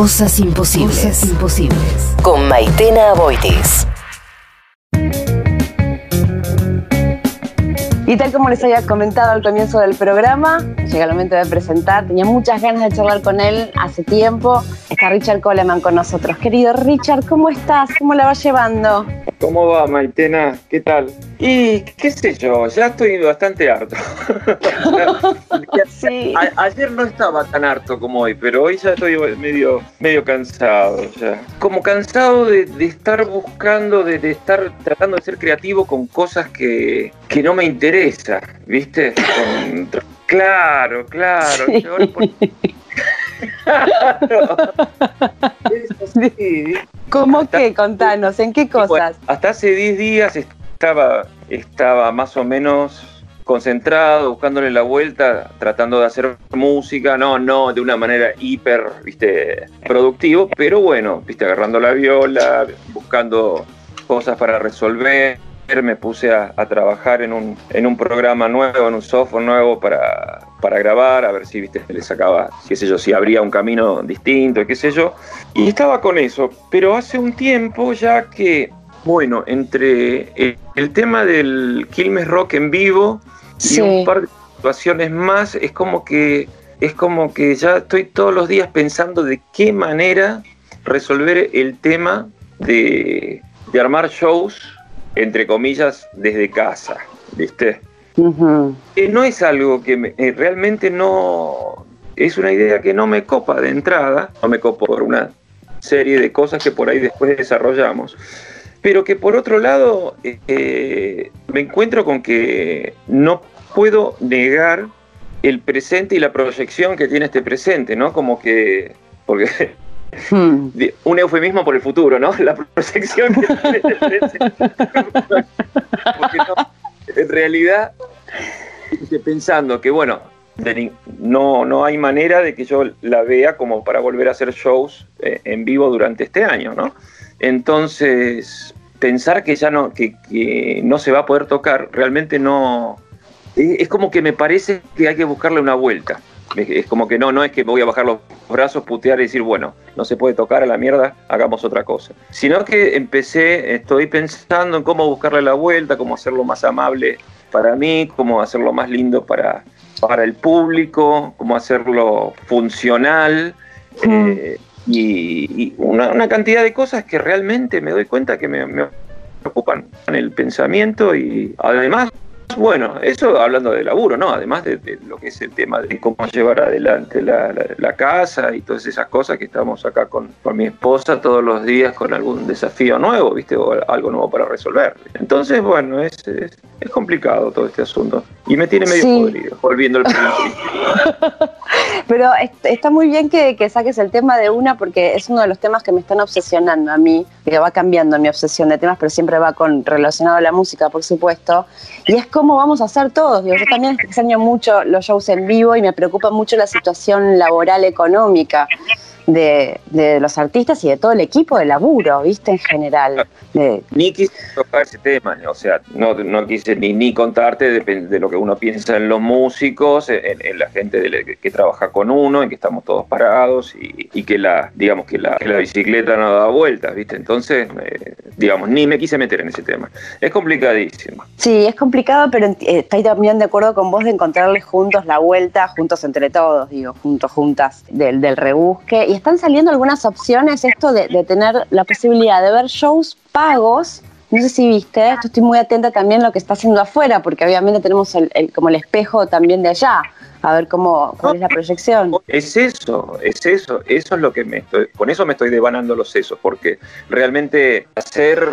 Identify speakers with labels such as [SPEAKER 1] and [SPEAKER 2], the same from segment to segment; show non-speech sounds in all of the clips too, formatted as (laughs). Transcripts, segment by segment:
[SPEAKER 1] Cosas imposibles. imposibles. Con Maitena Boitis.
[SPEAKER 2] Y tal como les había comentado al comienzo del programa, llega el momento de presentar. Tenía muchas ganas de charlar con él hace tiempo. Está Richard Coleman con nosotros. Querido Richard, ¿cómo estás? ¿Cómo la vas llevando?
[SPEAKER 3] ¿Cómo va, Maitena? ¿Qué tal? Y qué sé yo, ya estoy bastante harto. sí. ayer no estaba tan harto como hoy, pero hoy ya estoy medio, medio cansado. Ya. Como cansado de, estar buscando, de, estar tratando de ser creativo con cosas que, que no me interesan, ¿viste? claro, claro. (laughs)
[SPEAKER 2] ¿Cómo que? Contanos, ¿en qué cosas?
[SPEAKER 3] hasta hace 10 días estaba, estaba más o menos concentrado, buscándole la vuelta, tratando de hacer música, no, no de una manera hiper, viste, productivo, pero bueno, viste, agarrando la viola, buscando cosas para resolver, me puse a, trabajar en un, en un programa nuevo, en un software nuevo para, para grabar, a ver si viste, le sacaba, qué sé yo, si habría un camino distinto, qué sé yo. Y estaba con eso, pero hace un tiempo ya que, bueno, entre el, tema del Quilmes Rock en vivo y un par de situaciones más, es como que es como que ya estoy todos los días pensando de qué manera resolver el tema de, de armar shows entre comillas, desde casa, ¿viste? Eh, no es algo que eh, realmente no... Es una idea que no me copa de entrada, no me copa por una serie de cosas que por ahí después desarrollamos, pero que por otro lado eh, me encuentro con que no puedo negar el presente y la proyección que tiene este presente, ¿no? Como que, porque Hmm. Un eufemismo por el futuro, ¿no? La proyección que en realidad, pensando que, bueno, no, no hay manera de que yo la vea como para volver a hacer shows eh, en vivo durante este año, ¿no? Entonces, pensar que ya no, que, que no se va a poder tocar, realmente no... Es como que me parece que hay que buscarle una vuelta. Es como que no, no es que voy a bajar los brazos, putear y decir, bueno, no se puede tocar a la mierda, hagamos otra cosa. Sino que empecé, estoy pensando en cómo buscarle la vuelta, cómo hacerlo más amable para mí, cómo hacerlo más lindo para, para el público, cómo hacerlo funcional. Eh, y, una, cantidad de cosas que realmente me doy cuenta que me, me ocupan en el pensamiento y además bueno, eso hablando de laburo, ¿no? Además de, lo que es el tema de cómo llevar adelante la, casa y todas esas cosas que estamos acá con, mi esposa todos los días con algún desafío nuevo, ¿viste? O algo nuevo para resolver. Entonces, bueno, es, es, complicado todo este asunto. Y me tiene medio podrido, volviendo al principio. (laughs)
[SPEAKER 2] Pero está muy bien que, que, saques el tema de una porque es uno de los temas que me están obsesionando a mí, que va cambiando mi obsesión de temas, pero siempre va con relacionado a la música, por supuesto. Y es cómo vamos a hacer todos. yo también extraño mucho los shows en vivo y me preocupa mucho la situación laboral económica de, los artistas y de todo el equipo de laburo, ¿viste? En general.
[SPEAKER 3] Ni quise tocar ese tema, o sea, no, no quise ni, ni contarte de, lo que uno piensa en los músicos, en, la gente que trabaja con uno, en que estamos todos parados y, que la, digamos, que la, bicicleta no da vueltas, ¿viste? Entonces, eh, digamos, ni me quise meter en ese tema. Es complicadísimo.
[SPEAKER 2] Sí, es complicado, pero eh, estoy también de acuerdo con vos de encontrarle juntos la vuelta, juntos entre todos, digo, juntos, juntas, del, del rebusque. Y están saliendo algunas opciones, esto de, tener la posibilidad de ver shows pagos no sé si viste, esto estoy muy atenta también a lo que está haciendo afuera, porque obviamente tenemos el, como el espejo también de allá, a ver cómo cuál es la proyección.
[SPEAKER 3] Es eso, es eso, eso es lo que me estoy, con eso me estoy devanando los sesos, porque realmente hacer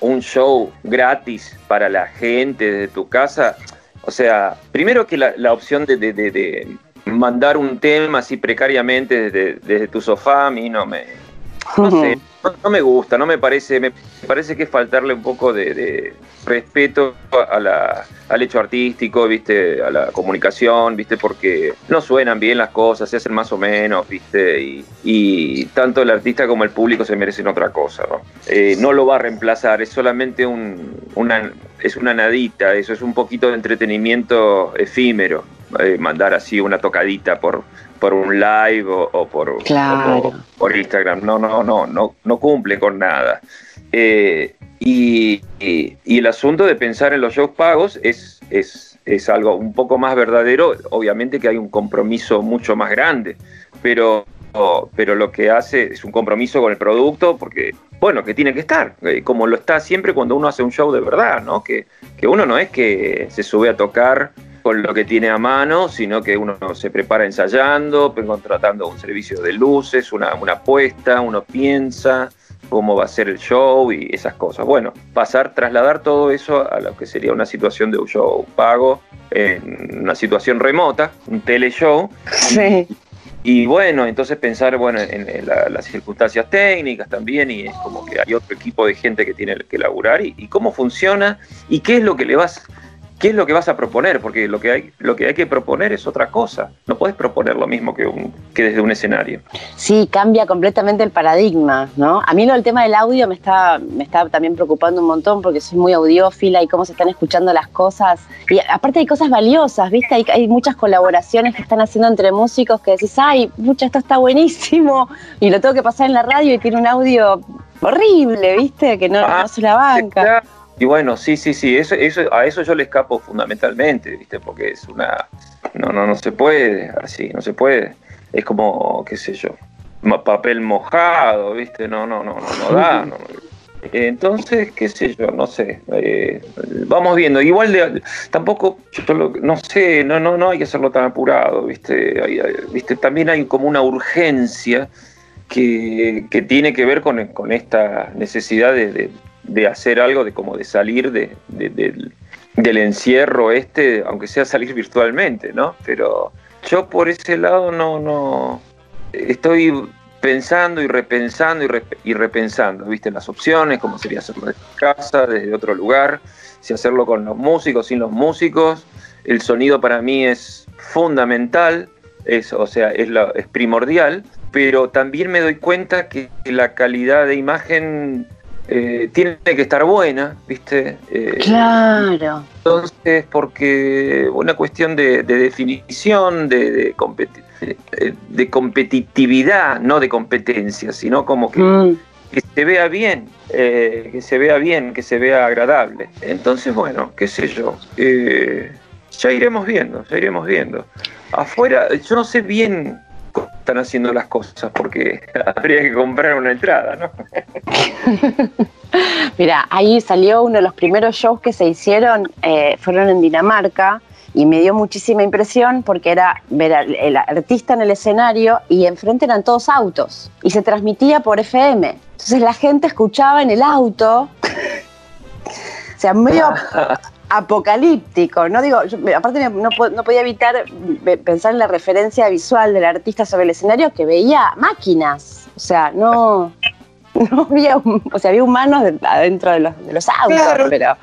[SPEAKER 3] un show gratis para la gente de tu casa, o sea, primero que la, opción de mandar un tema así precariamente desde, tu sofá a mí no me no sé (laughs) no, me gusta no me parece me parece que es faltarle un poco de, respeto a la, al hecho artístico viste a la comunicación viste porque no suenan bien las cosas se hacen más o menos viste y, tanto el artista como el público se merecen otra cosa no eh, no lo va a reemplazar es solamente un, una es una nadita eso es un poquito de entretenimiento efímero eh, mandar así una tocadita por, por un live o, por, por, Instagram. No, no, no, no, no cumple con nada. Eh, y, el asunto de pensar en los shows pagos es, es, es, algo un poco más verdadero, obviamente que hay un compromiso mucho más grande, pero, pero lo que hace es un compromiso con el producto porque, bueno, que tiene que estar, eh, como lo está siempre cuando uno hace un show de verdad, ¿no? Que, que uno no es que se sube a tocar con lo que tiene a mano, sino que uno se prepara ensayando, contratando un servicio de luces, una, una apuesta, uno piensa, cómo va a ser el show y esas cosas. Bueno, pasar, trasladar todo eso a lo que sería una situación de un show pago, en una situación remota, un teleshow.
[SPEAKER 2] Sí.
[SPEAKER 3] Y bueno, entonces pensar bueno, en, las circunstancias técnicas también, y es como que hay otro equipo de gente que tiene que laburar, y, y cómo funciona, y qué es lo que le vas ¿Qué es lo que vas a proponer? Porque lo que hay, lo que, hay que proponer es otra cosa. No puedes proponer lo mismo que, un, que desde un escenario.
[SPEAKER 2] Sí, cambia completamente el paradigma, ¿no? A mí lo del tema del audio me está, me está también preocupando un montón porque soy muy audiófila y cómo se están escuchando las cosas. Y aparte hay cosas valiosas, ¿viste? Hay, hay muchas colaboraciones que están haciendo entre músicos que decís, ay, mucha, esto está buenísimo y lo tengo que pasar en la radio y tiene un audio horrible, ¿viste? Que no, no se la banca.
[SPEAKER 3] Y bueno, sí, sí, sí, eso, eso, a eso yo le escapo fundamentalmente, ¿viste? Porque es una... No, no, no se puede así, no se puede. Es como, qué sé yo, papel mojado, ¿viste? No, no, no, no, no da. (laughs) Entonces, qué sé yo, no sé. Eh, vamos viendo. Igual de, tampoco, no sé, no, no, no hay que hacerlo tan apurado, ¿viste? ¿viste? También hay como una urgencia que, que tiene que ver con, con esta necesidad de de hacer algo, de como de salir de, del, encierro este, aunque sea salir virtualmente, ¿no? Pero yo por ese lado no, no, estoy pensando y repensando y, repensando, ¿viste? Las opciones, cómo sería hacerlo desde casa, desde otro lugar, si hacerlo con los músicos, sin los músicos. El sonido para mí es fundamental, es, o sea, es primordial, pero también me doy cuenta que la calidad de imagen eh, tiene que estar buena, ¿viste?
[SPEAKER 2] Eh, claro.
[SPEAKER 3] Entonces, porque una cuestión de, definición, de, de, competitividad, no de competencia, sino como que, mm. se vea bien, eh, que se vea bien, que se vea agradable. Entonces, bueno, qué sé yo. ya iremos viendo, ya iremos viendo. Afuera, yo no sé bien están haciendo las cosas, porque (laughs) habría que comprar una entrada, ¿no? (laughs)
[SPEAKER 2] Mira, ahí salió uno de los primeros shows que se hicieron, eh, fueron en Dinamarca, y me dio muchísima impresión porque era ver al el artista en el escenario y enfrente eran todos autos y se transmitía por FM. Entonces la gente escuchaba en el auto. (laughs) o sea, medio apocalíptico, ¿no? Digo, aparte no, podía evitar pensar en la referencia visual del artista sobre el escenario que veía máquinas, o sea, no, (laughs) no había, o sea, había humanos adentro de los, de los autos, pero...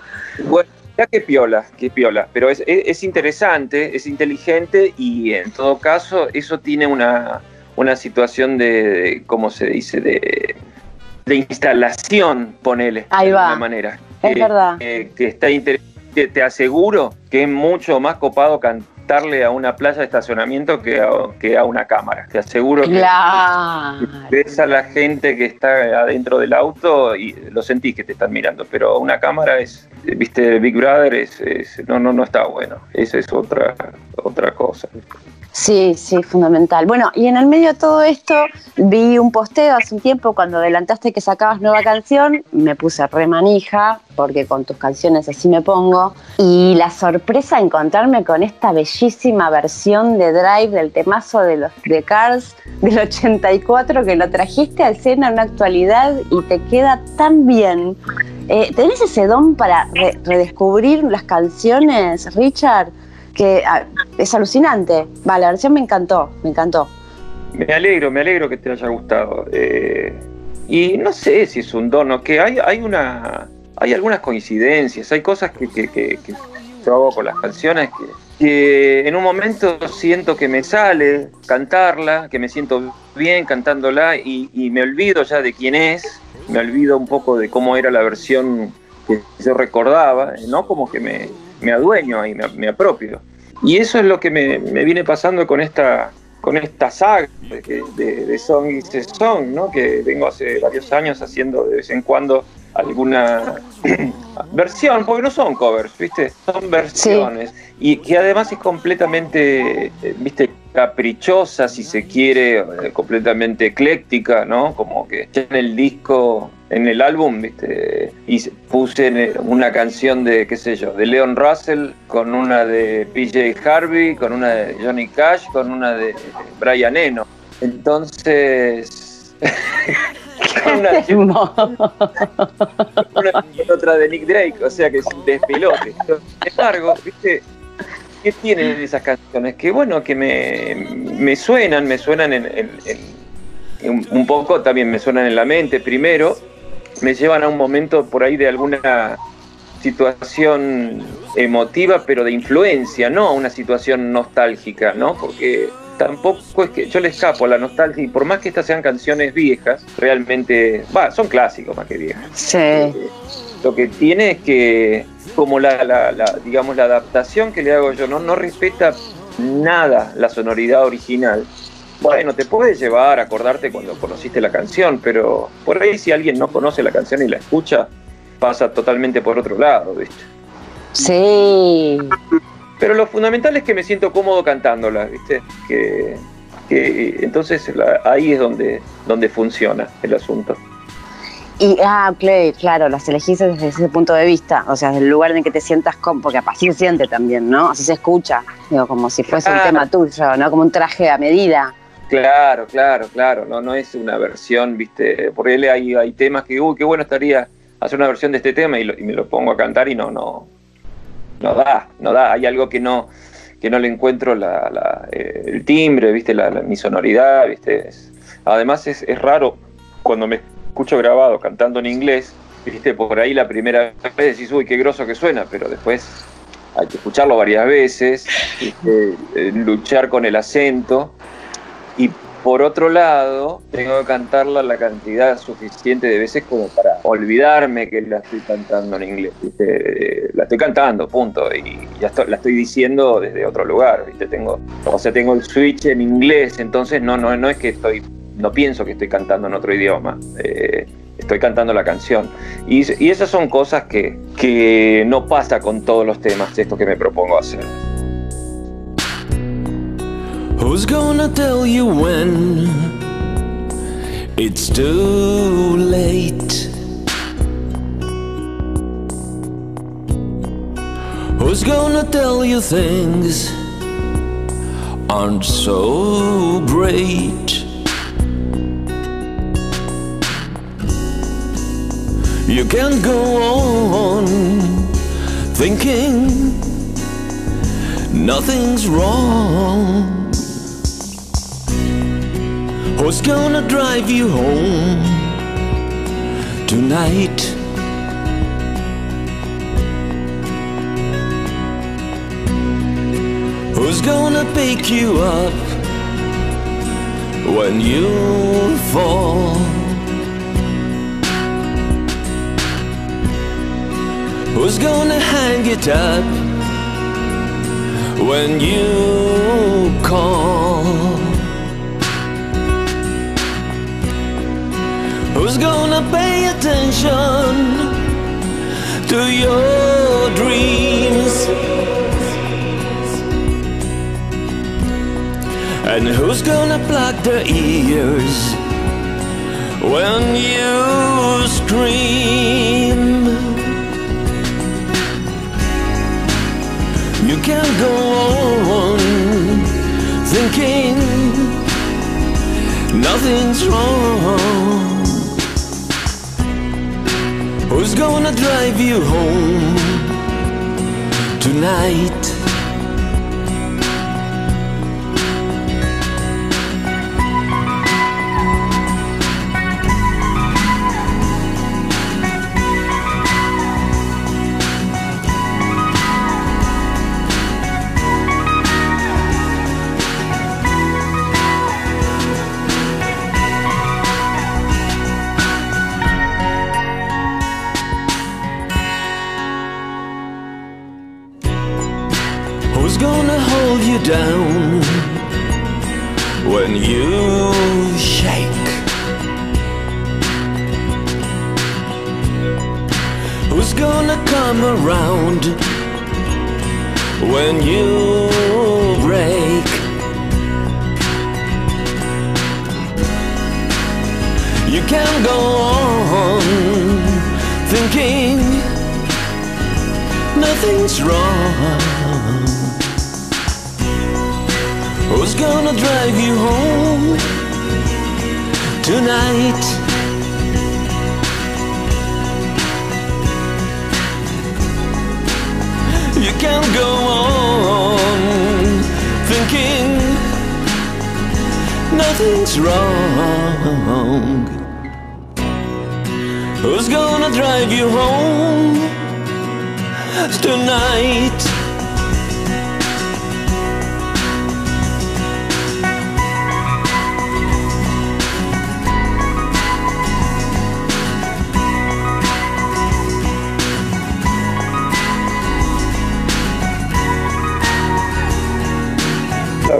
[SPEAKER 3] Bueno, ya que piola, que piola, pero es, es, interesante, es inteligente y en todo caso eso tiene una, una situación de, ¿cómo se dice?, de, de instalación, ponele,
[SPEAKER 2] Ahí
[SPEAKER 3] de
[SPEAKER 2] va.
[SPEAKER 3] alguna manera.
[SPEAKER 2] Es verdad.
[SPEAKER 3] que está interesante te, aseguro que es mucho más copado cantarle a una playa de estacionamiento que a, que a una cámara. Te aseguro
[SPEAKER 2] que
[SPEAKER 3] ves a la gente que está adentro del auto y lo sentís que te están mirando, pero una cámara es, viste, Big Brother es, no, no, no está bueno. Esa es otra, otra cosa.
[SPEAKER 2] Sí, sí, fundamental. Bueno, y en el medio de todo esto vi un posteo hace un tiempo cuando adelantaste que sacabas nueva canción, me puse re manija, porque con tus canciones así me pongo, y la sorpresa encontrarme con esta bellísima versión de Drive del temazo de los de Cars del 84 que lo trajiste al escena en una actualidad y te queda tan bien. Eh, ¿Tenés ese don para redescubrir las canciones, Richard? Que ah, es alucinante. Va, la versión me encantó, me encantó.
[SPEAKER 3] Me alegro, me alegro que te haya gustado. Eh, y no sé si es un dono, que hay, hay una. Hay algunas coincidencias, hay cosas que, que, yo hago con las canciones que, en un momento siento que me sale cantarla, que me siento bien cantándola y, me olvido ya de quién es, me olvido un poco de cómo era la versión que yo recordaba, ¿no? Como que me, me adueño y me apropio. Y eso es lo que me, viene pasando con esta, con esta saga de, de, Song y Song, ¿no? que vengo hace varios años haciendo de vez en cuando alguna (clears throat) versión, porque no son covers, ¿viste? Son versiones. Y que además es completamente, ¿viste? Caprichosa, si se quiere, eh, completamente ecléctica, ¿no? Como que ya en el disco, en el álbum, ¿viste? Y puse una canción de, qué sé yo, de Leon Russell, con una de PJ Harvey, con una de Johnny Cash, con una de Brian Eno. Entonces. (laughs) una, (laughs) otra de Nick Drake, o sea que es un despilote. Sin embargo, ¿viste? ¿Qué tienen esas canciones? Que bueno, que me, suenan, me suenan en, un poco, también me suenan en la mente primero, me llevan a un momento por ahí de alguna situación emotiva, pero de influencia, no a una situación nostálgica, ¿no? Porque tampoco es que yo le escapo a la nostalgia y por más que estas sean canciones viejas, realmente, va, son clásicos más que viejas.
[SPEAKER 2] Sí.
[SPEAKER 3] Eh, lo que tiene es que como la, digamos la adaptación que le hago yo no no respeta nada la sonoridad original. Bueno, te puede llevar a acordarte cuando conociste la canción, pero por ahí si alguien no conoce la canción y la escucha, pasa totalmente por otro lado, ¿viste?
[SPEAKER 2] Sí.
[SPEAKER 3] Pero lo fundamental es que me siento cómodo cantándola, ¿viste? Que, entonces ahí es donde, donde funciona el asunto.
[SPEAKER 2] Y, ah, claro, las elegís desde ese punto de vista, o sea, desde el lugar en el que te sientas cómodo, porque así se siente también, ¿no? Así se escucha, digo, como si fuese un tema tuyo, ¿no? Como un traje a medida.
[SPEAKER 3] Claro, claro, claro, no, no es una versión, ¿viste? Por él hay, hay temas que, uy, qué bueno estaría hacer una versión de este tema y, y me lo pongo a cantar y no, no, no da, no da, hay algo que no, que no le encuentro eh, el timbre, ¿viste? La, mi sonoridad, ¿viste? además es, raro cuando me escucho grabado cantando en inglés, ¿viste? Por ahí la primera vez decís, uy, qué groso que suena, pero después hay que escucharlo varias veces, eh, luchar con el acento y por otro lado, tengo que cantarla la cantidad suficiente de veces como para olvidarme que la estoy cantando en inglés. La estoy cantando, punto. Y ya la estoy diciendo desde otro lugar. o sea, tengo el switch en inglés, entonces no, no, no es que estoy, no pienso que estoy cantando en otro idioma. Eh, estoy cantando la canción. Y, y, esas son cosas que, que no pasa con todos los temas, esto que me propongo hacer. Who's gonna tell you when it's too late? Who's gonna tell you things aren't so great? You can't go on thinking nothing's wrong. Who's gonna drive you home tonight? Who's gonna pick you up when you fall? Who's gonna hang it up when you call? Who's gonna pay attention to your dreams? And who's gonna plug their ears when you scream? You can't go on thinking nothing's wrong. Who's gonna drive you home tonight?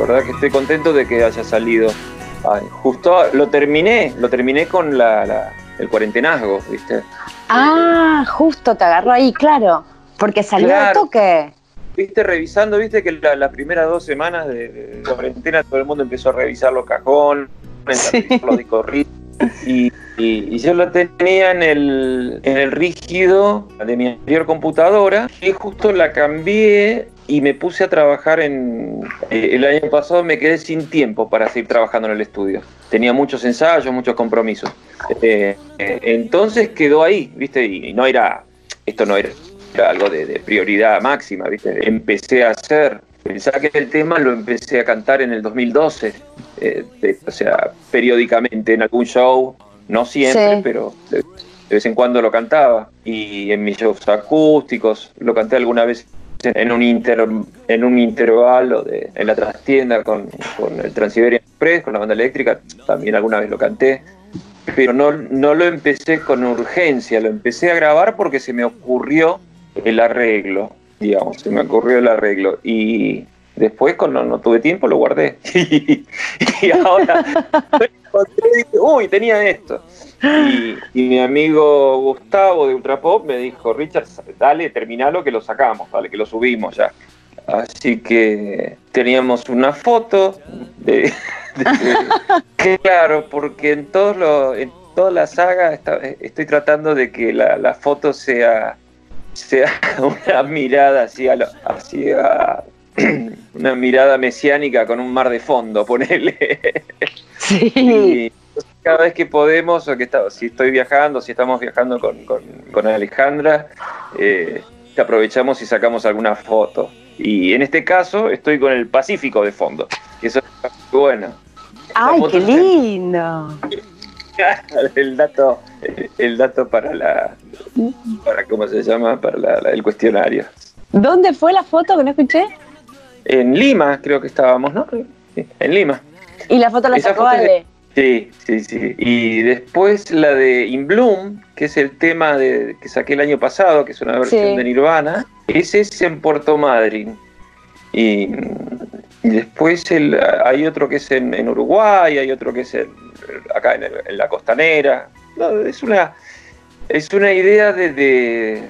[SPEAKER 3] Verdad que estoy contento de que haya salido. Ay, justo lo terminé, lo terminé con la, la- el cuarentenazgo, ¿viste?
[SPEAKER 2] Ah, justo te agarró ahí, claro. Porque salió
[SPEAKER 3] Claro.
[SPEAKER 2] toque.
[SPEAKER 3] Viste, revisando, viste que la- las primeras dos semanas de, de cuarentena todo el mundo empezó a revisar los cajones,
[SPEAKER 2] Sí.
[SPEAKER 3] los discos y- y yo lo tenía en el, en el rígido de mi anterior computadora y justo la cambié y me puse a trabajar en... eh, el año pasado me quedé sin tiempo para seguir trabajando en el estudio. Tenía muchos ensayos, muchos compromisos. Eh, eh, entonces quedó ahí, ¿viste? Y, y no era... Esto no era, era algo de, de prioridad máxima, ¿viste? Empecé a hacer... Pensá que el tema lo empecé a cantar en el 2012, eh, de- o sea, periódicamente en algún show, no siempre,
[SPEAKER 2] Sí.
[SPEAKER 3] pero de, de vez en cuando lo cantaba. Y en mis shows acústicos, lo canté alguna vez en un inter, en un intervalo de, en la trastienda con, con el Transiberian Express, con la banda eléctrica, también alguna vez lo canté. Pero no, no lo empecé con urgencia, lo empecé a grabar porque se me ocurrió el arreglo, digamos, se me ocurrió el arreglo. Y después, cuando no tuve tiempo, lo guardé. (laughs) y ahora y dije, uy, tenía esto. Y, y mi amigo Gustavo de Ultrapop me dijo, Richard, dale, terminalo que lo sacamos, dale, que lo subimos ya. Así que teníamos una foto de, de- (laughs) claro, porque en todos los, en toda la saga está- estoy tratando de que la, la foto sea, sea (laughs) una mirada lo- hacia (clears throat) una mirada mesiánica con un mar de fondo, (laughs) ponele.
[SPEAKER 2] Sí.
[SPEAKER 3] Y cada vez que podemos, o que está- si estoy viajando, si estamos viajando con, con- con Alejandra, eh, aprovechamos y sacamos alguna foto. Y en este caso estoy con el Pacífico de fondo. que Eso es bueno.
[SPEAKER 2] Ay, qué lindo. (laughs)
[SPEAKER 3] el dato, el dato para la, para cómo se llama, para la- la- el cuestionario.
[SPEAKER 2] ¿Dónde fue la foto que no escuché?
[SPEAKER 3] En Lima creo que estábamos, ¿no? Sí, en Lima.
[SPEAKER 2] Y la foto la
[SPEAKER 3] Esa
[SPEAKER 2] sacó
[SPEAKER 3] es de-
[SPEAKER 2] Ale.
[SPEAKER 3] Sí, sí, sí. Y después la de In Bloom, que es el tema de, que saqué el año pasado, que es una versión
[SPEAKER 2] Sí.
[SPEAKER 3] de Nirvana, ese es en Puerto Madryn. Y, y después el- hay otro que es en, en Uruguay, hay otro que es en- acá en, el- en la costanera. No, es una es una idea de, de,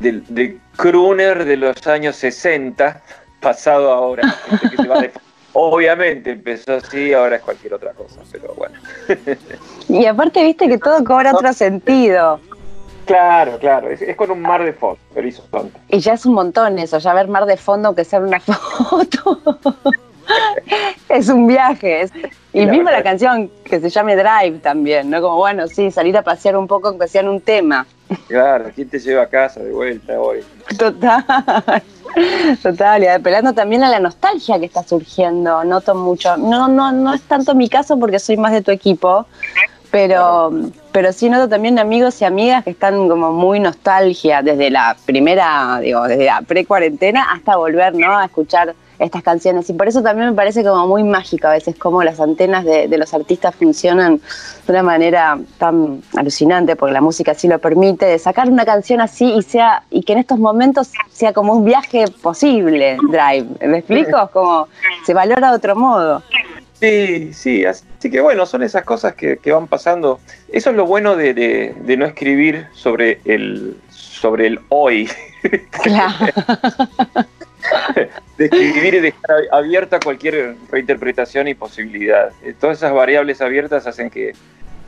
[SPEAKER 3] de- de crooner de los años 60, pasado ahora. gente que se va de- Obviamente empezó así, ahora es cualquier otra cosa, pero bueno.
[SPEAKER 2] Y aparte viste que todo cobra otro sentido.
[SPEAKER 3] Claro, claro, es, es con un mar de fotos, horizonte.
[SPEAKER 2] Y ya es un montón eso, ya ver mar de fondo aunque sea una (laughs) foto. es un viaje. es- Y
[SPEAKER 3] La
[SPEAKER 2] mismo la canción que se llame Drive también, ¿no? Como bueno, sí, salir a pasear un poco aunque sea en un tema.
[SPEAKER 3] Claro, ¿quién te lleva a casa de vuelta hoy?
[SPEAKER 2] Total. (laughs) Total, y apelando también a la nostalgia que está surgiendo. Noto mucho. No, no, no es tanto mi caso porque soy más de tu equipo, pero, pero sí noto también amigos y amigas que están como muy nostalgia desde la primera, digo, desde la pre-cuarentena hasta volver, ¿no? A escuchar estas canciones. Y por eso también me parece como muy mágico a veces cómo las antenas de, de, los artistas funcionan de una manera tan alucinante, porque la música así lo permite, de sacar una canción así y sea y que en estos momentos sea como un viaje posible, Drive. ¿Me explico? Como se valora de otro modo.
[SPEAKER 3] Sí, sí, así que bueno, son esas cosas que, que van pasando. Eso es lo bueno de, de, de no escribir sobre el, sobre el hoy. Claro. (laughs) (laughs) de escribir y dejar abierta cualquier reinterpretación y posibilidad. Eh, todas esas variables abiertas hacen que,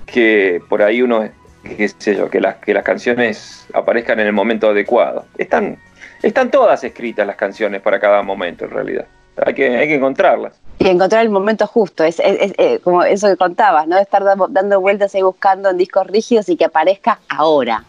[SPEAKER 3] que por ahí uno, qué sé yo, que las, que las canciones aparezcan en el momento adecuado. Están, están todas escritas las canciones para cada momento en realidad. Hay que, hay que encontrarlas.
[SPEAKER 2] Y encontrar el momento justo, es, es, es, es como eso que contabas, ¿no? Estar dando vueltas ahí buscando en discos rígidos y que aparezca ahora.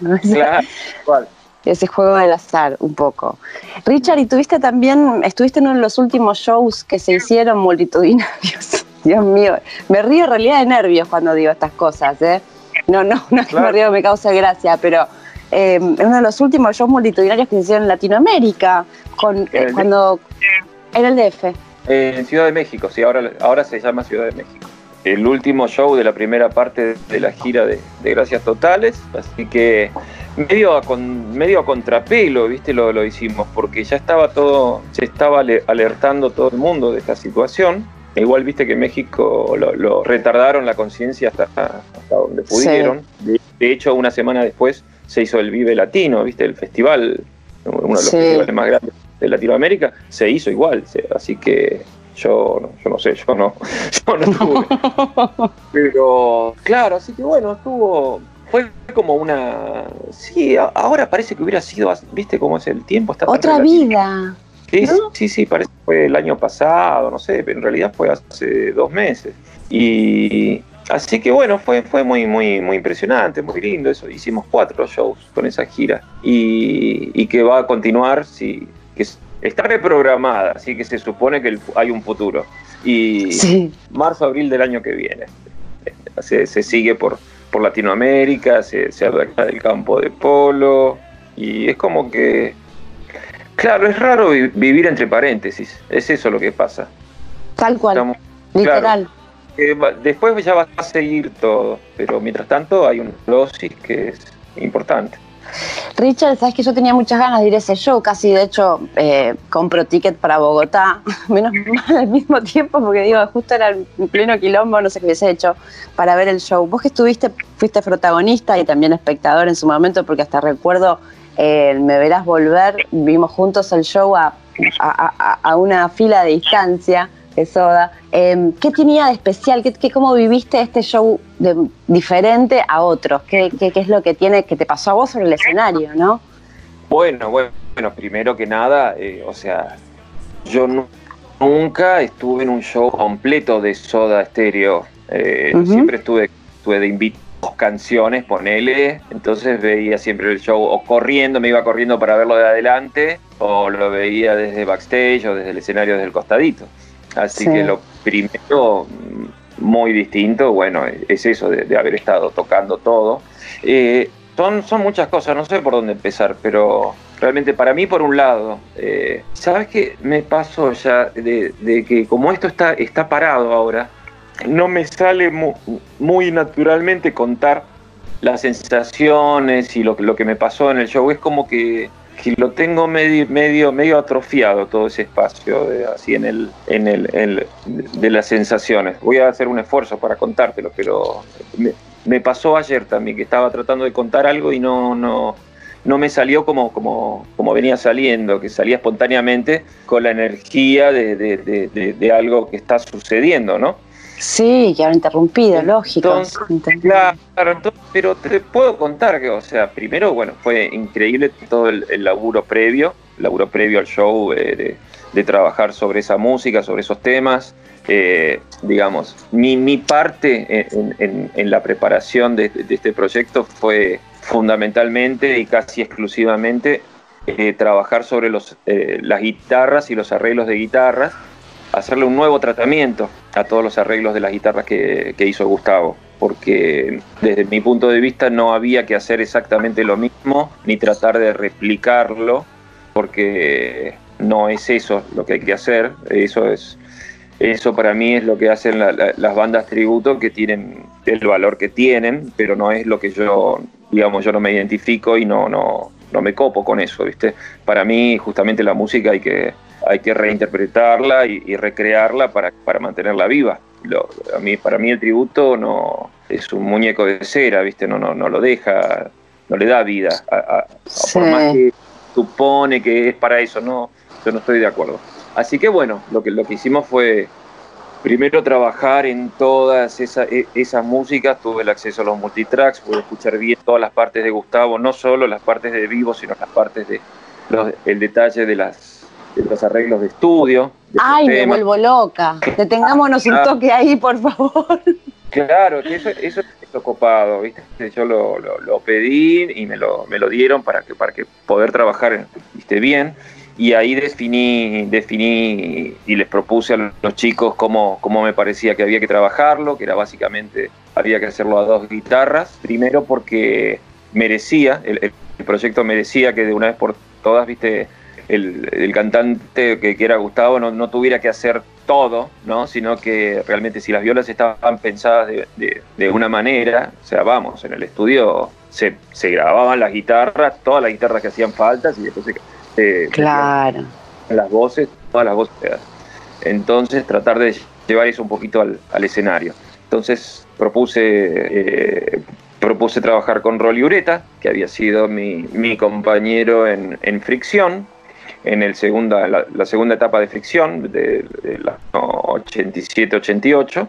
[SPEAKER 2] ¿no? (laughs)
[SPEAKER 3] Claro, igual
[SPEAKER 2] ese juego del azar un poco. Richard, y tuviste también, estuviste en uno de los últimos shows que se hicieron multitudinarios. (laughs) Dios mío, me río en realidad de nervios cuando digo estas cosas, ¿eh? No, no, no es que me río, me causa gracia, pero eh, en uno de los últimos shows multitudinarios que se hicieron en Latinoamérica, con, eh, cuando era el DF.
[SPEAKER 3] Eh, en Ciudad de México, sí, ahora, ahora se llama Ciudad de México el último show de la primera parte de la gira de, de Gracias Totales, así que medio a, con, medio a contrapelo, ¿viste? Lo, lo, hicimos, porque ya estaba todo, se estaba alertando todo el mundo de esta situación. E igual viste que México lo, lo retardaron la conciencia hasta, hasta donde pudieron. Sí. De, de, hecho, una semana después se hizo el Vive Latino, viste, el festival, uno de los sí. festivales más grandes de Latinoamérica, se hizo igual. Así que yo, yo no sé, yo no, (laughs) yo no estuve. (laughs) Pero claro, así que bueno, estuvo, fue como una, sí, ahora parece que hubiera sido, viste cómo es el tiempo. Está
[SPEAKER 2] Otra vida.
[SPEAKER 3] Sí, ¿no? sí, sí, parece que fue el año pasado, no sé, pero en realidad fue hace dos meses. Y así que bueno, fue, fue muy, muy, muy impresionante, muy lindo eso. Hicimos cuatro shows con esa gira y, y que va a continuar, sí, que está reprogramada, así que se supone que el, hay un futuro. Y sí. marzo, abril del año que viene. Se, se sigue por, por Latinoamérica, se, se habla del campo de polo, y es como que, claro, es raro vivir entre paréntesis, es eso lo que pasa.
[SPEAKER 2] Tal cual, Estamos, literal.
[SPEAKER 3] Claro, eh, después ya va a seguir todo, pero mientras tanto hay una dosis que es importante.
[SPEAKER 2] Richard, sabes que yo tenía muchas ganas de ir a ese show, casi de hecho eh, compro ticket para Bogotá, (laughs) menos mal al mismo tiempo, porque digo, justo era en pleno quilombo, no sé qué hubiese hecho, para ver el show. Vos que estuviste, fuiste protagonista y también espectador en su momento, porque hasta recuerdo eh, Me Verás Volver, vimos juntos el show a, una fila de distancia de Soda. Eh, ¿Qué tenía de especial? ¿Qué, qué, ¿Cómo viviste este show de, diferente a otros? ¿Qué, ¿Qué, ¿Qué, es lo que tiene que te pasó a vos sobre el escenario, no?
[SPEAKER 3] Bueno, bueno, bueno primero que nada, eh, o sea, yo no, nunca estuve en un show completo de Soda Stereo. Eh, uh -huh. Siempre estuve, estuve de invito canciones, ponele, entonces veía siempre el show o corriendo, me iba corriendo para verlo de adelante, o lo veía desde backstage o desde el escenario desde el costadito. Así sí. que lo primero, muy distinto, bueno, es eso de, de haber estado tocando todo. Eh, son, son, muchas cosas, no sé por dónde empezar, pero realmente para mí, por un lado, eh, ¿sabes qué me pasó ya? De, de, que como esto está, está parado ahora, no me sale muy, muy naturalmente contar las sensaciones y lo, lo que me pasó en el show. Es como que que lo tengo medio, medio, medio atrofiado todo ese espacio de, así en el, en el, el, de las sensaciones. Voy a hacer un esfuerzo para contártelo, pero me, me, pasó ayer también que estaba tratando de contar algo y no, no, no me salió como, como, como venía saliendo, que salía espontáneamente con la energía de, de, de algo que está sucediendo, ¿no?
[SPEAKER 2] Sí, que ahora interrumpido, lógico.
[SPEAKER 3] Entonces, claro, entonces, pero te puedo contar que, o sea, primero, bueno, fue increíble todo el, el laburo previo, laburo previo al show, eh, de, de, trabajar sobre esa música, sobre esos temas. Eh, digamos, mi, mi parte en, en, en, la preparación de, de, este proyecto fue fundamentalmente y casi exclusivamente eh, trabajar sobre los, eh, las guitarras y los arreglos de guitarras hacerle un nuevo tratamiento a todos los arreglos de las guitarras que, que, hizo Gustavo, porque desde mi punto de vista no había que hacer exactamente lo mismo ni tratar de replicarlo, porque no es eso lo que hay que hacer, eso es eso para mí es lo que hacen las bandas tributo que tienen el valor que tienen, pero no es lo que yo, digamos, yo no me identifico y no, no, no me copo con eso, ¿viste? Para mí justamente la música hay que, hay que reinterpretarla y, recrearla para, para, mantenerla viva. a mí, para mí el tributo no es un muñeco de cera, ¿viste? No, no, no lo deja, no le da vida, por más que supone que es para eso, no, yo no estoy de acuerdo. Así que bueno, lo que, lo que hicimos fue primero trabajar en todas e, esas músicas, tuve el acceso a los multitracks, pude escuchar bien todas las partes de Gustavo, no solo las partes de vivo, sino las partes de el detalle de las los arreglos de estudio.
[SPEAKER 2] Ay, me vuelvo loca. Detengámonos un toque ahí, por favor.
[SPEAKER 3] Claro, eso, eso es copado, ¿viste? Yo lo, lo, pedí y me lo, me lo dieron para que, para que poder trabajar ¿viste? bien y ahí definí, definí y les propuse a los chicos cómo, cómo me parecía que había que trabajarlo, que era básicamente, había que hacerlo a dos guitarras, primero porque merecía, el, proyecto merecía que de una vez por todas, viste, el, cantante que, quiera Gustavo no, tuviera que hacer todo, ¿no? sino que realmente si las violas estaban pensadas de, de, una manera, o sea, vamos, en el estudio se, se, grababan las guitarras, todas las guitarras que hacían faltas y después se,
[SPEAKER 2] claro.
[SPEAKER 3] Las voces, todas las voces. Entonces, tratar de llevar eso un poquito al, escenario. Entonces, propuse, eh, propuse trabajar con Rolly Ureta, que había sido mi, compañero en, Fricción, en el segunda, la, segunda etapa de Fricción, de, la 87-88,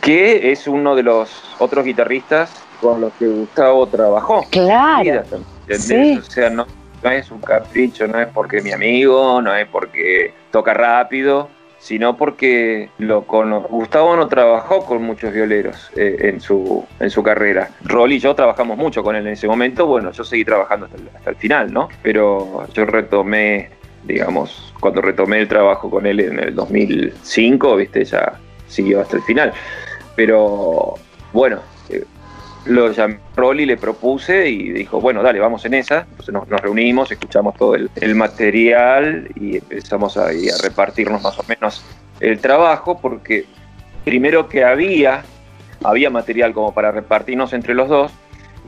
[SPEAKER 3] que es uno de los otros guitarristas con los que Gustavo trabajó.
[SPEAKER 2] Claro.
[SPEAKER 3] Sí. O sea, no, no es un capricho, no es porque mi amigo, no es porque toca rápido, sino porque lo con Gustavo no trabajó con muchos violeros eh, en, su, en su carrera. Rolly y yo trabajamos mucho con él en ese momento, bueno, yo seguí trabajando hasta el, hasta el final, ¿no? Pero yo retomé, digamos, cuando retomé el trabajo con él en el 2005, viste, ya siguió hasta el final. Pero bueno, lo llamé Rolly, le propuse y dijo, bueno, dale, vamos en esa. Entonces nos, reunimos, escuchamos todo el, material y empezamos a, repartirnos más o menos el trabajo, porque primero que había, había material como para repartirnos entre los dos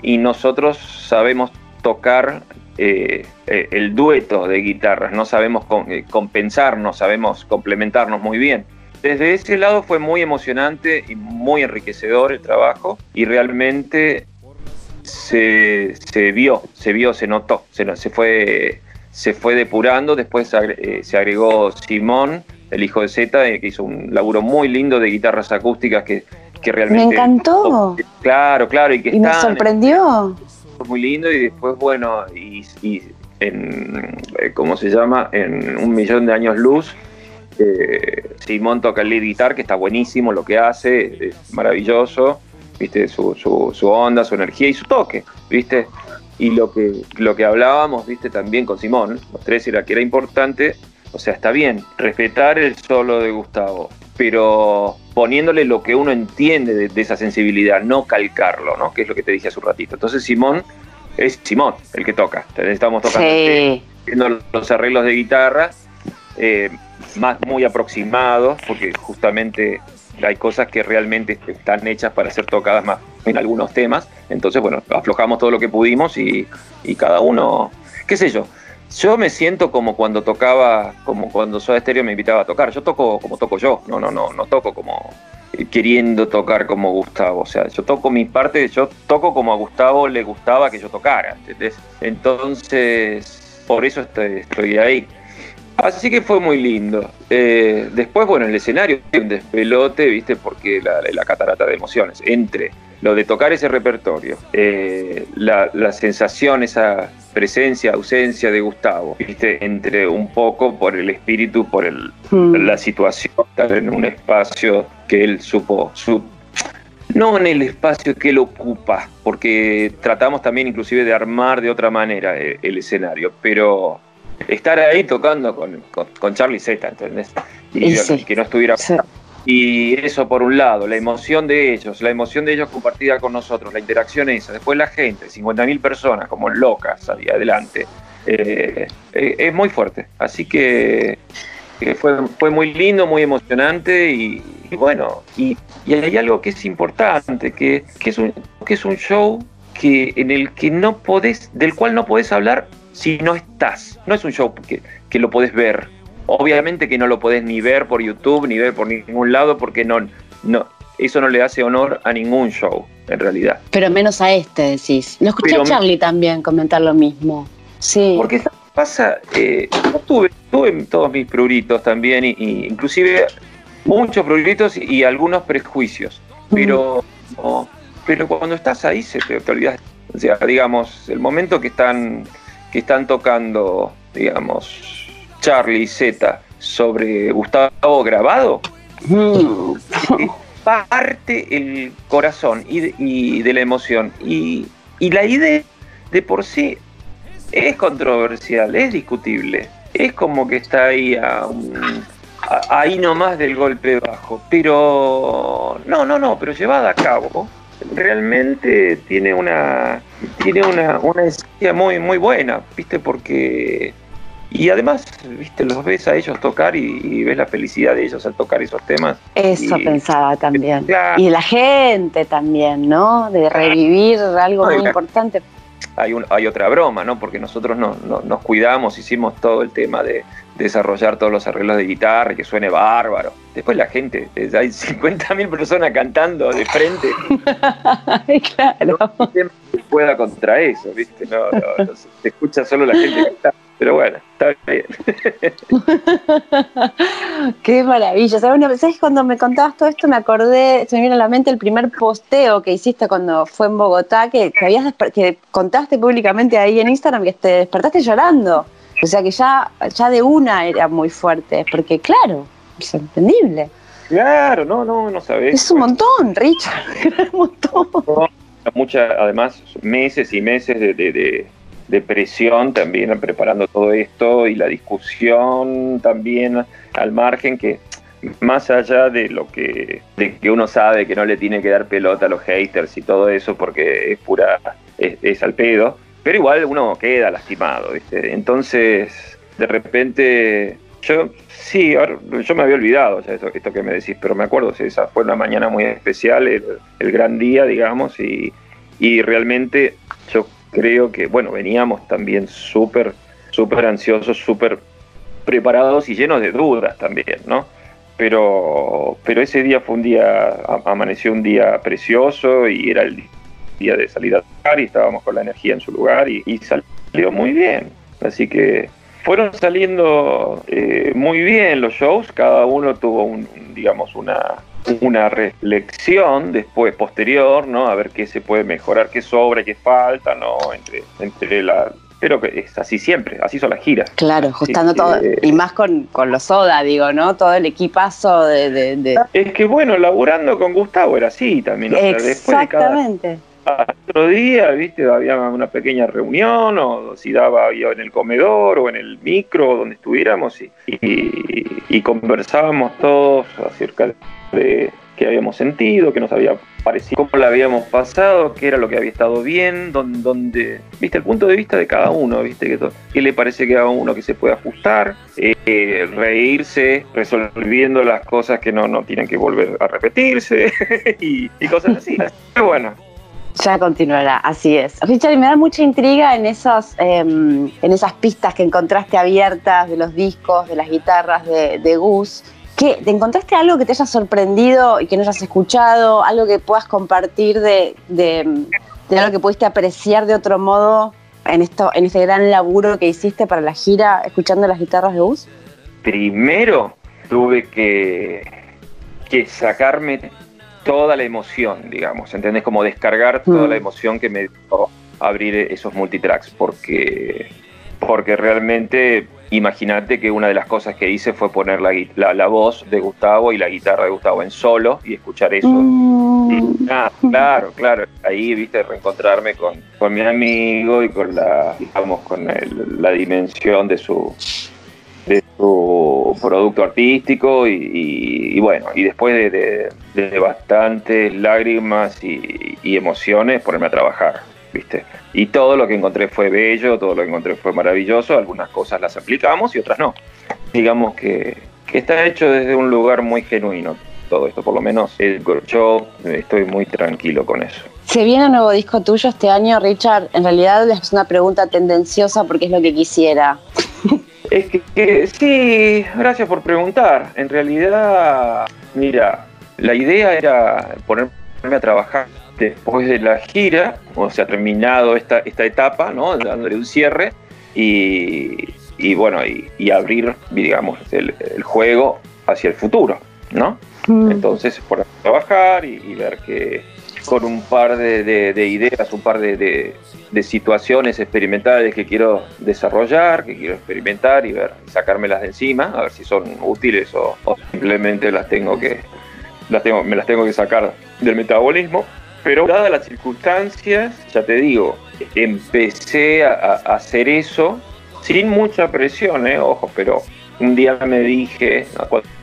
[SPEAKER 3] y nosotros sabemos tocar eh, eh, el dueto de guitarras, no sabemos eh, compensarnos, sabemos complementarnos muy bien desde ese lado fue muy emocionante y muy enriquecedor el trabajo y realmente se, vio, se vio, se notó, se, se, fue, se fue depurando, después eh, se agregó Simón, el hijo de Z, eh, que hizo un laburo muy lindo de guitarras acústicas que, que realmente...
[SPEAKER 2] Me encantó.
[SPEAKER 3] Claro, claro, y que
[SPEAKER 2] y me sorprendió.
[SPEAKER 3] Muy lindo y después, bueno, y, y en, eh, ¿cómo se llama? En un millón de años luz eh, Simón toca el lead guitar, que está buenísimo lo que hace, es maravilloso, ¿viste? Su, su, onda, su energía y su toque, ¿viste? Y lo que, lo que hablábamos, ¿viste? También con Simón, los tres era que era importante, o sea, está bien, respetar el solo de Gustavo, pero poniéndole lo que uno entiende de, esa sensibilidad, no calcarlo, ¿no? Que es lo que te dije hace un ratito. Entonces Simón es Simón el que toca. Estamos tocando, viendo los arreglos de guitarra. Eh, más muy aproximados, porque justamente hay cosas que realmente están hechas para ser tocadas más en algunos temas. Entonces, bueno, aflojamos todo lo que pudimos y, cada uno, qué sé yo. Yo me siento como cuando tocaba, como cuando Soda Stereo me invitaba a tocar. Yo toco como toco yo, no, no, no, no toco como queriendo tocar como Gustavo. O sea, yo toco mi parte, yo toco como a Gustavo le gustaba que yo tocara. Entonces, por eso estoy ahí. Así que fue muy lindo. Eh, después, bueno, el escenario, un despelote, ¿viste? Porque la, catarata de emociones. Entre lo de tocar ese repertorio, eh, la, sensación, esa presencia, ausencia de Gustavo, ¿viste? Entre un poco por el espíritu, por el, hmm. la situación, estar en un espacio que él supo, su, no en el espacio que él ocupa, porque tratamos también inclusive de armar de otra manera el, eh, el escenario, pero estar ahí tocando con, con, Charlie Z, ¿entendés? Y, que no estuviera. Y eso por un lado, la emoción de ellos, la emoción de ellos compartida con nosotros, la interacción esa, después la gente, 50.000 personas como locas ahí adelante, eh, eh, es muy fuerte. Así que, fue, fue muy lindo, muy emocionante y, y bueno, y, y hay algo que es importante, que, que, es un, que es un show que, en el que no podés, del cual no podés hablar si no estás. No es un show que, que lo podés ver. Obviamente que no lo podés ni ver por YouTube, ni ver por ningún lado, porque no, no, eso no le hace honor a ningún show, en realidad.
[SPEAKER 2] Pero menos a este, decís. Lo escuché
[SPEAKER 3] Pero-
[SPEAKER 2] a Charlie también comentar lo mismo. Sí.
[SPEAKER 3] Porque ¿sabes qué pasa, eh, yo tuve, tuve todos mis pruritos también, y, y inclusive muchos pruritos y, y algunos prejuicios. Pero, pero cuando estás ahí se te, te olvidas. O sea, digamos, el momento que están, que están tocando, digamos, Charlie y Z sobre Gustavo grabado,
[SPEAKER 2] Mm.
[SPEAKER 3] parte el corazón y de, y de la emoción. Y, y la idea de por sí es controversial, es discutible. Es como que está ahí a un- a- ahí nomás del golpe bajo. Pero no, no, no, pero llevada a cabo, realmente tiene una tiene una, una esencia muy, muy buena, ¿viste? Porque y además, viste, los ves a ellos tocar y, y ves la felicidad de ellos al tocar esos temas.
[SPEAKER 2] Eso
[SPEAKER 3] Y-
[SPEAKER 2] pensaba también.
[SPEAKER 3] Claro.
[SPEAKER 2] Y de la gente también, ¿no? De revivir algo muy importante.
[SPEAKER 3] hay, un- hay otra broma, ¿no? Porque nosotros no, no- nos cuidamos, hicimos todo el tema de desarrollar todos los arreglos de guitarra y que suene bárbaro. Después la gente, hay (laughs) 50.000 personas cantando de frente, (laughs)
[SPEAKER 2] claro.
[SPEAKER 3] no que pueda contra eso, ¿viste? No, no, no se se escucha solo la gente cantar. Pero bueno, está bien. (laughs)
[SPEAKER 2] Qué maravilla. ¿Sabes, ¿sabes? Cuando me contabas todo esto me acordé, se me vino a la mente el primer posteo que hiciste cuando fue en Bogotá, que, que habías que contaste públicamente ahí en Instagram que te despertaste llorando. O sea que ya, ya de una era muy fuerte, porque claro, es entendible.
[SPEAKER 3] Claro, no, no, no sabés.
[SPEAKER 2] Es un montón, Richard, (laughs) es un montón.
[SPEAKER 3] mucha, además, meses y meses de, de- de- de presión también preparando todo esto y la discusión también al margen que más allá de lo que, de que uno sabe que no le tiene que dar pelota a los haters y todo eso porque es pura, es, es al pedo, pero igual uno queda lastimado. Entonces, de repente, yo sí, yo me había olvidado esto, que me decís, pero me acuerdo, sí, esa fue una mañana muy especial, el, gran día, digamos, y, realmente yo creo que, bueno, veníamos también súper, súper ansiosos, súper preparados y llenos de dudas también, ¿no? Pero, pero ese día fue un día, amaneció un día precioso y era el día de salida a tocar y estábamos con la energía en su lugar y, y salió muy bien. Así que fueron saliendo eh, muy bien los shows, cada uno tuvo un, digamos una, una reflexión después posterior, ¿no? A ver qué se puede mejorar, qué sobra, qué falta, ¿no? Entre, entre la pero que es así siempre, así son las giras.
[SPEAKER 2] Claro, ajustando todo. Y más con, con los soda, digo, ¿no? Todo el equipazo de. de- de-
[SPEAKER 3] Es que bueno, laburando con Gustavo era así también. o sea, después de cada
[SPEAKER 2] Exactamente.
[SPEAKER 3] Otro día, viste, había una pequeña reunión, o si daba en el comedor o en el micro, donde estuviéramos, y, y, conversábamos todos acerca de qué habíamos sentido, qué nos había parecido, cómo la habíamos pasado, qué era lo que había estado bien, donde, donde viste, el punto de vista de cada uno, viste, que qué le parece que a uno que se puede ajustar, eh, reírse, resolviendo las cosas que no, no tienen que volver a repetirse, (laughs) y, y cosas así. Pero bueno,
[SPEAKER 2] Ya continuará, así es. Richard, me da mucha intriga en, esos, em, en esas pistas que encontraste abiertas de los discos, de las guitarras de, de Gus. ¿Qué, ¿Te encontraste algo que te haya sorprendido y que no hayas escuchado? ¿Algo que puedas compartir de, de, de algo que pudiste apreciar de otro modo en, esto, en este gran laburo que hiciste para la gira escuchando las guitarras de Gus?
[SPEAKER 3] primero tuve que, que sacarme toda la emoción, digamos, ¿entendés? Como descargar toda
[SPEAKER 2] Mm.
[SPEAKER 3] la emoción que me dio abrir esos multitracks, porque, porque realmente, imagínate que una de las cosas que hice fue poner la, la, la voz de Gustavo y la guitarra de Gustavo en solo y escuchar eso.
[SPEAKER 2] Mm,
[SPEAKER 3] ah, claro, claro. Ahí, viste, reencontrarme con, con mi amigo y con la, digamos, con el- la dimensión de su, de su producto artístico y, bueno, y después de, de- bastantes lágrimas y, emociones, ponerme a trabajar. ¿viste? Y todo lo que encontré fue bello, todo lo que encontré fue maravilloso, algunas cosas las aplicamos y otras no. Digamos que, que está hecho desde un lugar muy genuino todo esto, por lo menos eh, yo estoy muy tranquilo con eso.
[SPEAKER 2] ¿Se viene un nuevo disco tuyo este año, Richard? En realidad es una pregunta tendenciosa porque es lo que quisiera. (laughs)
[SPEAKER 3] Es que, que sí, gracias por preguntar. En realidad, mira, la idea era ponerme a trabajar después de la gira, o sea, terminado esta, esta etapa, ¿no? Dándole un cierre y, y bueno, y, y abrir, digamos, el, el juego hacia el futuro, ¿no?
[SPEAKER 2] Mm.
[SPEAKER 3] Entonces, por trabajar y, y ver que con un par de, de- de ideas, un par de, de- situaciones experimentales que quiero desarrollar, que quiero experimentar y ver, sacármelas de encima, a ver si son útiles o, o simplemente las tengo que, las tengo, me las tengo que sacar del metabolismo. Pero dadas las circunstancias, ya te digo, empecé a, a hacer eso sin mucha presión, ¿eh? ojo, pero un día me dije,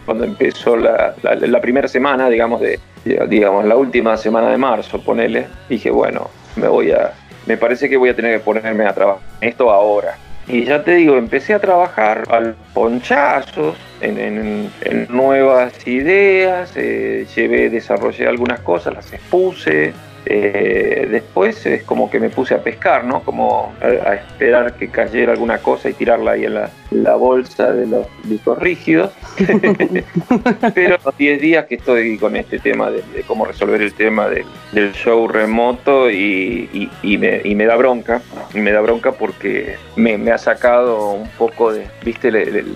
[SPEAKER 3] cuando empezó la, primera semana, digamos, de, digamos, la última semana de marzo, ponele, dije, bueno, me voy a, me parece que voy a tener que ponerme a trabajar esto ahora. Y ya te digo, empecé a trabajar al ponchazos, en nuevas ideas, eh, llevé, desarrollé algunas cosas, las expuse. Eh, después es como que me puse a pescar, ¿no? Como a, esperar que cayera alguna cosa y tirarla ahí en la, bolsa de los discos rígidos. (laughs) Pero 10 días que estoy con este tema de, cómo resolver el tema del, show remoto y, y- me, y me da bronca. Y me da bronca porque me, me ha sacado un poco de, viste, el-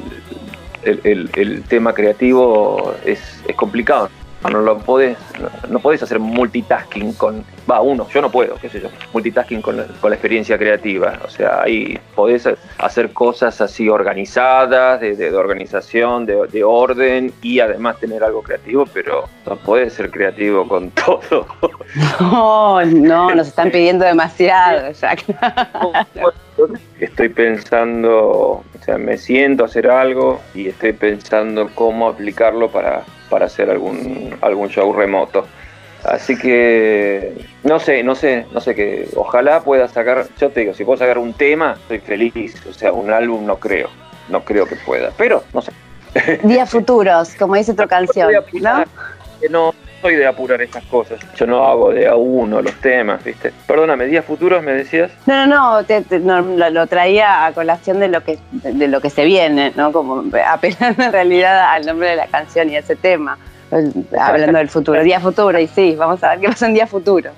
[SPEAKER 3] el tema creativo es, es complicado. No lo podés, no, no podés hacer multitasking con, va, uno, yo no puedo, qué sé yo, multitasking con, la- con la experiencia creativa. O sea, ahí podés hacer cosas así organizadas, de, de- de organización, de, de orden y además tener algo creativo, pero no podés ser creativo con (laughs) todo.
[SPEAKER 2] No, no, nos están pidiendo demasiado, Jack.
[SPEAKER 3] Estoy pensando, o sea, me siento a hacer algo y estoy pensando cómo aplicarlo para, para hacer algún, algún show remoto. Así que no sé, no sé, no sé qué. Ojalá pueda sacar, yo te digo, si puedo sacar un tema, estoy feliz. O sea, un álbum no creo, no creo que pueda. Pero no sé.
[SPEAKER 2] Días futuros, como dice tu (laughs) canción, ¿no?
[SPEAKER 3] Que no soy de apurar estas cosas. Yo no hago de a uno los temas, ¿viste? Perdóname, días futuros me decías.
[SPEAKER 2] No, no, no, te- te- no, lo, lo traía a colación de lo que de lo que se viene, ¿no? Como (laughs) apelando en realidad al nombre de la canción y a ese tema, hablando del futuro, día futuro, y sí, vamos a ver qué pasa en día futuro.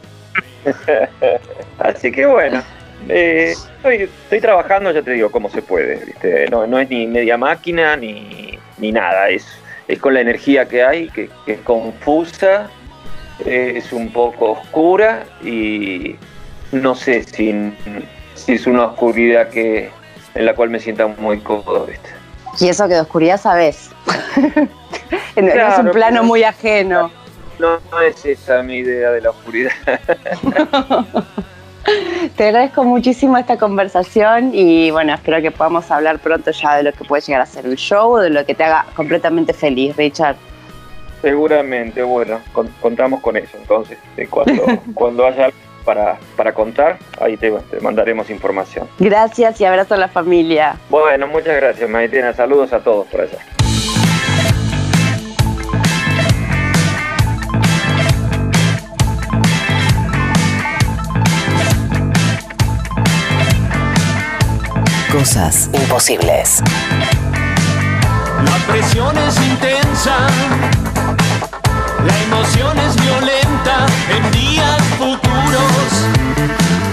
[SPEAKER 2] (laughs)
[SPEAKER 3] Así que bueno, eh, estoy, estoy trabajando, ya te digo, como se puede. ¿viste? No, no es ni media máquina ni, ni nada, es, es con la energía que hay, que, que es confusa, es un poco oscura y no sé si, si es una oscuridad que, en la cual me sienta muy cómodo. ¿viste?
[SPEAKER 2] Y eso que de oscuridad sabes. (laughs) no, no es
[SPEAKER 3] Claro,
[SPEAKER 2] un plano muy ajeno.
[SPEAKER 3] No, no es esa mi idea de la oscuridad. (laughs)
[SPEAKER 2] Te agradezco muchísimo esta conversación y bueno, espero que podamos hablar pronto ya de lo que puede llegar a ser el show, de lo que te haga completamente feliz, Richard.
[SPEAKER 3] Seguramente, bueno, con- contamos con eso. Entonces, eh, cuando, (laughs) cuando haya algo para, para contar, ahí te, te mandaremos información.
[SPEAKER 2] Gracias y abrazo a la familia.
[SPEAKER 3] Bueno, muchas gracias, Maitena. Saludos a todos por allá.
[SPEAKER 1] Cosas imposibles.
[SPEAKER 4] La presión es intensa, la emoción es violenta en días futuros.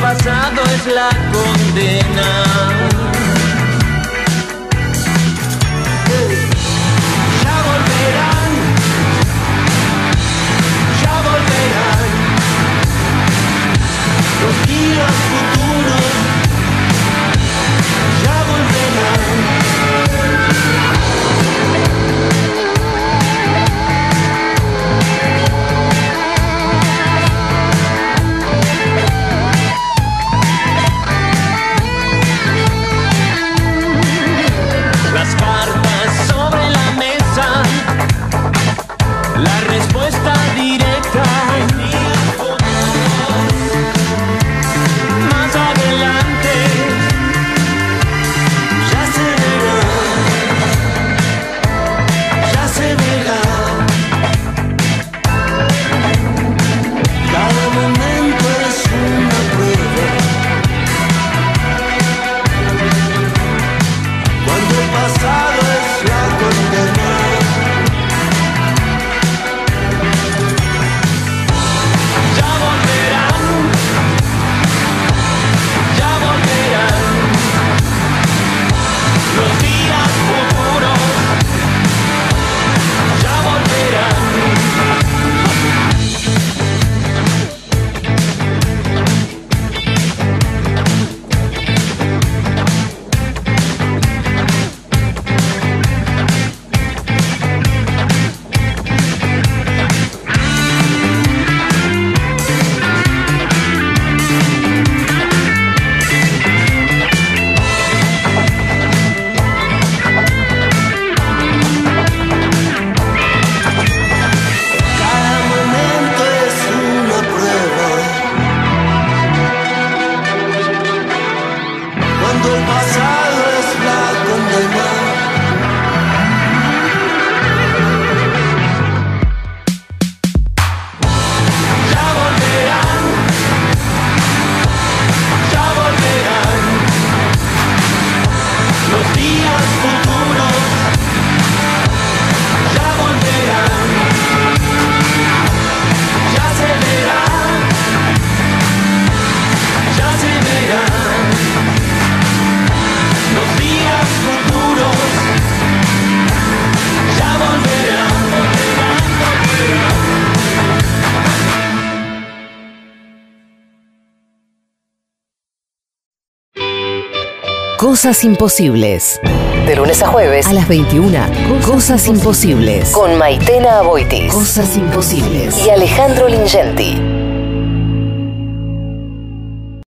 [SPEAKER 4] Pasado es la condena.
[SPEAKER 1] Cosas imposibles. De lunes a jueves a las 21. Cosas, imposibles. Con Maitena Aboitis. Cosas imposibles. Y Alejandro Lingenti.